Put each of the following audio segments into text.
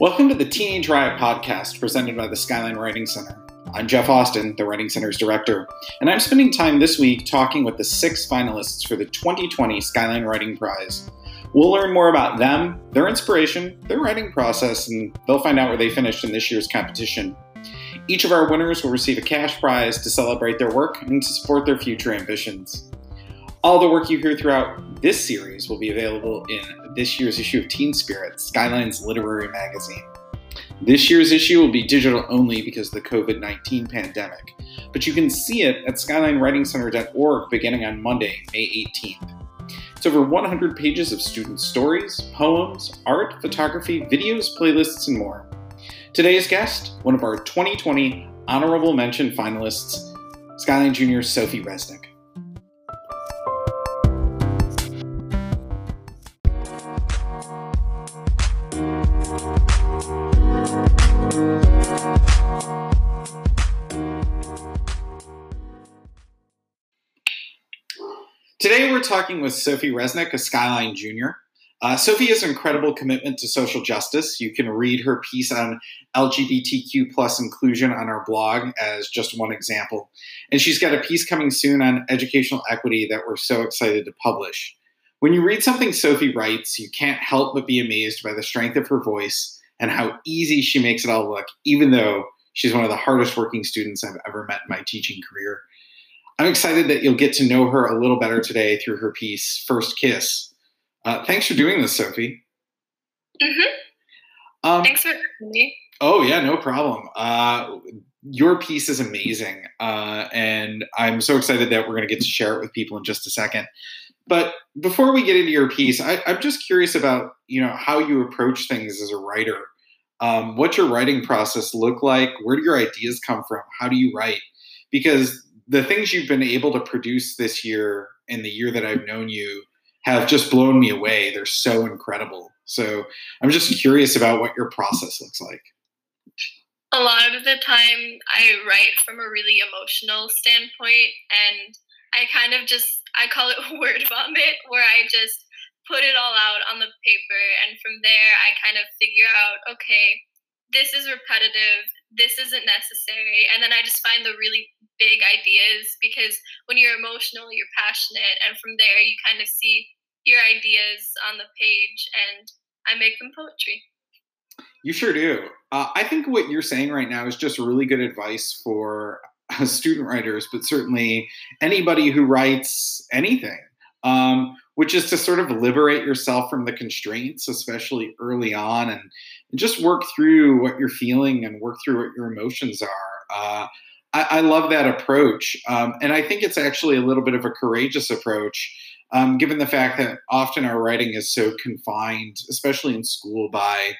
Welcome to the Teenage Riot podcast presented by the Skyline Writing Center. I'm Jeff Austin, the Writing Center's director, and I'm spending time this week talking with the six finalists for the 2020 Skyline Writing Prize. We'll learn more about them, their inspiration, their writing process, and they'll find out where they finished in this year's competition. Each of our winners will receive a cash prize to celebrate their work and to support their future ambitions. All the work you hear throughout this series will be available in this year's issue of Teen Spirit, Skyline's literary magazine. This year's issue will be digital only because of the COVID 19 pandemic, but you can see it at skylinewritingcenter.org beginning on Monday, May 18th. It's over 100 pages of student stories, poems, art, photography, videos, playlists, and more. Today's guest, one of our 2020 honorable mention finalists, Skyline Junior Sophie Reznick. Today we're talking with Sophie Reznick, a Skyline Junior. Uh, Sophie has an incredible commitment to social justice. You can read her piece on LGBTQ plus inclusion on our blog as just one example. And she's got a piece coming soon on educational equity that we're so excited to publish. When you read something Sophie writes, you can't help but be amazed by the strength of her voice and how easy she makes it all look, even though she's one of the hardest working students I've ever met in my teaching career. I'm excited that you'll get to know her a little better today through her piece, First Kiss. Uh, thanks for doing this, Sophie. Mm-hmm. Um, thanks for having me. Oh, yeah, no problem. Uh, your piece is amazing. Uh, and I'm so excited that we're going to get to share it with people in just a second. But before we get into your piece, I, am just curious about you know how you approach things as a writer. Um, what's your writing process look like? Where do your ideas come from? How do you write? Because the things you've been able to produce this year and the year that I've known you have just blown me away. They're so incredible. So I'm just curious about what your process looks like. A lot of the time, I write from a really emotional standpoint, and I kind of just I call it word vomit, where I just put it all out on the paper, and from there, I kind of figure out okay, this is repetitive this isn't necessary. And then I just find the really big ideas because when you're emotional, you're passionate. And from there, you kind of see your ideas on the page and I make them poetry. You sure do. Uh, I think what you're saying right now is just really good advice for student writers, but certainly anybody who writes anything. Um, which is to sort of liberate yourself from the constraints, especially early on, and and just work through what you're feeling and work through what your emotions are. Uh, I, I, love that approach. Um, and I think it's actually a little bit of a courageous approach, um, given the fact that often our writing is so confined, especially in school, by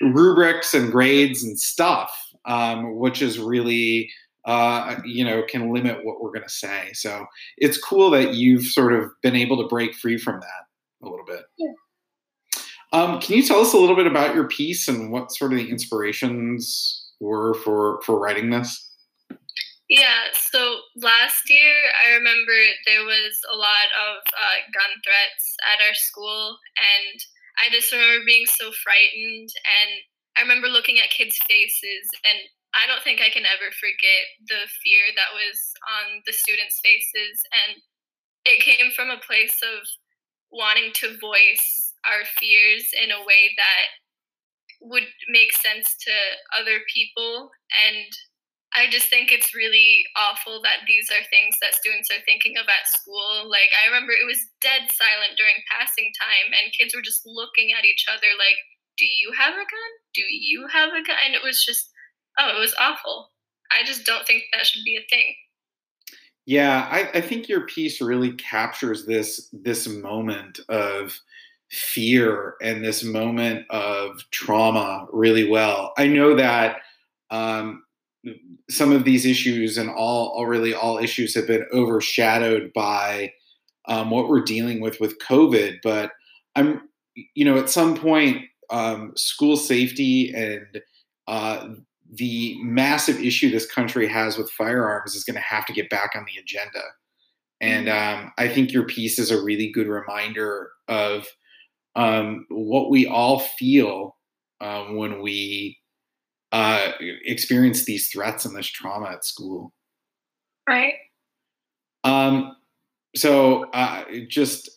rubrics and grades and stuff, um, which is really. Uh, you know, can limit what we're going to say. So it's cool that you've sort of been able to break free from that a little bit. Yeah. Um, can you tell us a little bit about your piece and what sort of the inspirations were for for writing this? Yeah, so last year I remember there was a lot of uh, gun threats at our school, and I just remember being so frightened. And I remember looking at kids' faces, and I don't think I can ever forget the fear that was on the students' faces. And it came from a place of wanting to voice our fears in a way that would make sense to other people and I just think it's really awful that these are things that students are thinking of at school. Like, I remember it was dead silent during passing time, and kids were just looking at each other like, Do you have a gun? Do you have a gun? And it was just, oh, it was awful. I just don't think that should be a thing. Yeah, I, I think your piece really captures this this moment of fear and this moment of trauma really well. I know that um, some of these issues and all, all, really all issues have been overshadowed by um, what we're dealing with with COVID. But I'm, you know, at some point, um, school safety and uh, the massive issue this country has with firearms is going to have to get back on the agenda. And mm-hmm. um, I think your piece is a really good reminder of um, what we all feel um, when we uh, experience these threats and this trauma at school. Right. Um, so uh, just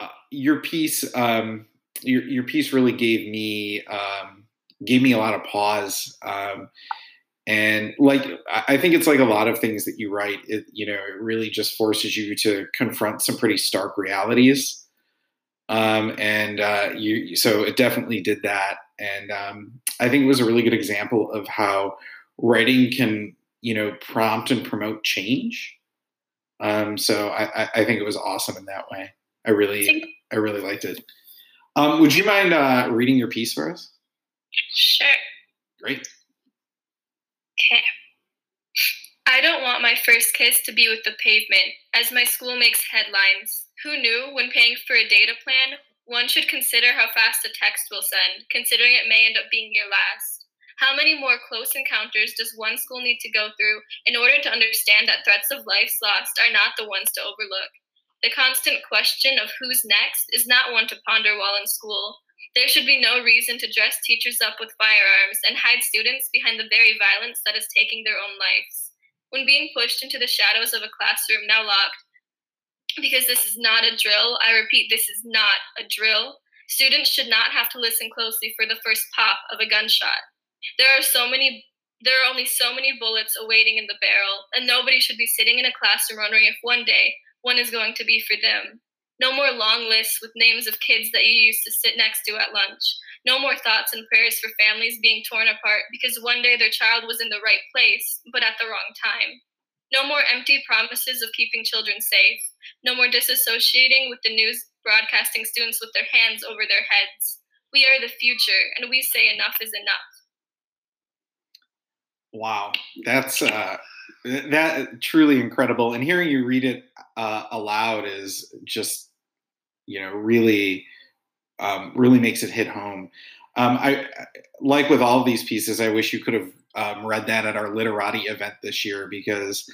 uh, your piece, um, your your piece really gave me um, gave me a lot of pause. Um, and like I think it's like a lot of things that you write. It you know it really just forces you to confront some pretty stark realities. Um, and uh, you so it definitely did that. And um, I think it was a really good example of how writing can you know prompt and promote change um, so I, I, think it was awesome in that way. I really, I really liked it. Um, would you mind uh, reading your piece for us? Sure. Great. Okay. I don't want my first kiss to be with the pavement, as my school makes headlines. Who knew when paying for a data plan, one should consider how fast a text will send, considering it may end up being your last? How many more close encounters does one school need to go through in order to understand that threats of life's lost are not the ones to overlook? The constant question of who's next is not one to ponder while in school. There should be no reason to dress teachers up with firearms and hide students behind the very violence that is taking their own lives. When being pushed into the shadows of a classroom now locked, because this is not a drill, I repeat, this is not a drill, students should not have to listen closely for the first pop of a gunshot. There are so many there are only so many bullets awaiting in the barrel, and nobody should be sitting in a classroom wondering if one day one is going to be for them. No more long lists with names of kids that you used to sit next to at lunch. No more thoughts and prayers for families being torn apart because one day their child was in the right place, but at the wrong time. No more empty promises of keeping children safe. No more disassociating with the news broadcasting students with their hands over their heads. We are the future, and we say enough is enough. Wow, that's uh, that truly incredible. And hearing you read it uh, aloud is just, you know, really, um, really makes it hit home. Um, I like with all of these pieces. I wish you could have um, read that at our literati event this year because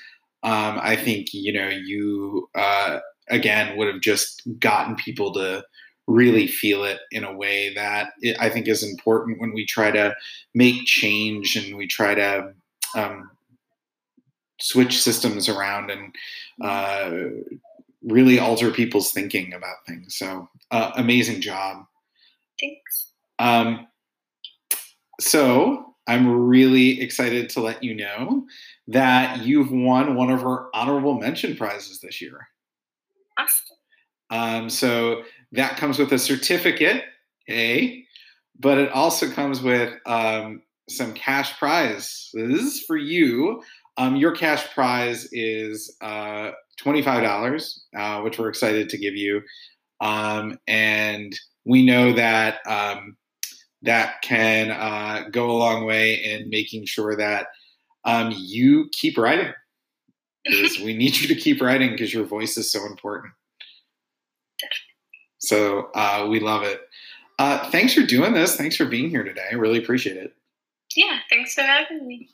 um, I think you know you uh, again would have just gotten people to really feel it in a way that it, I think is important when we try to make change and we try to um, switch systems around and uh, really alter people's thinking about things. So uh, amazing job. Thanks. Um, so I'm really excited to let you know that you've won one of our honorable mention prizes this year. Awesome. Um, so that comes with a certificate, A, but it also comes with um, some cash prizes for you. Um, your cash prize is uh, $25, uh, which we're excited to give you. Um, and we know that um, that can uh, go a long way in making sure that um, you keep writing. Because we need you to keep writing because your voice is so important. So uh, we love it. Uh, thanks for doing this. Thanks for being here today. I really appreciate it. Yeah, thanks for having me.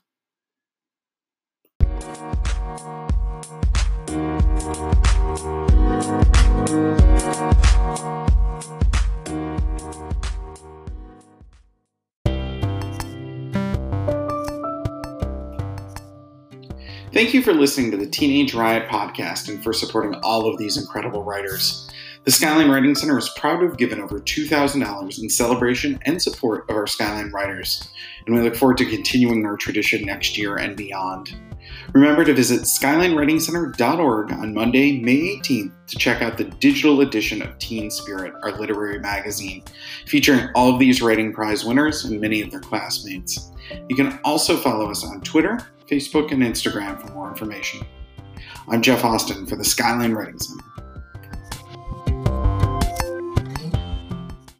Thank you for listening to the Teenage Riot podcast and for supporting all of these incredible writers. The Skyline Writing Center is proud to have given over $2,000 in celebration and support of our Skyline writers, and we look forward to continuing our tradition next year and beyond. Remember to visit skylinewritingcenter.org on Monday, May 18th to check out the digital edition of Teen Spirit, our literary magazine, featuring all of these writing prize winners and many of their classmates. You can also follow us on Twitter, Facebook, and Instagram for more information. I'm Jeff Austin for the Skyline Writing Center.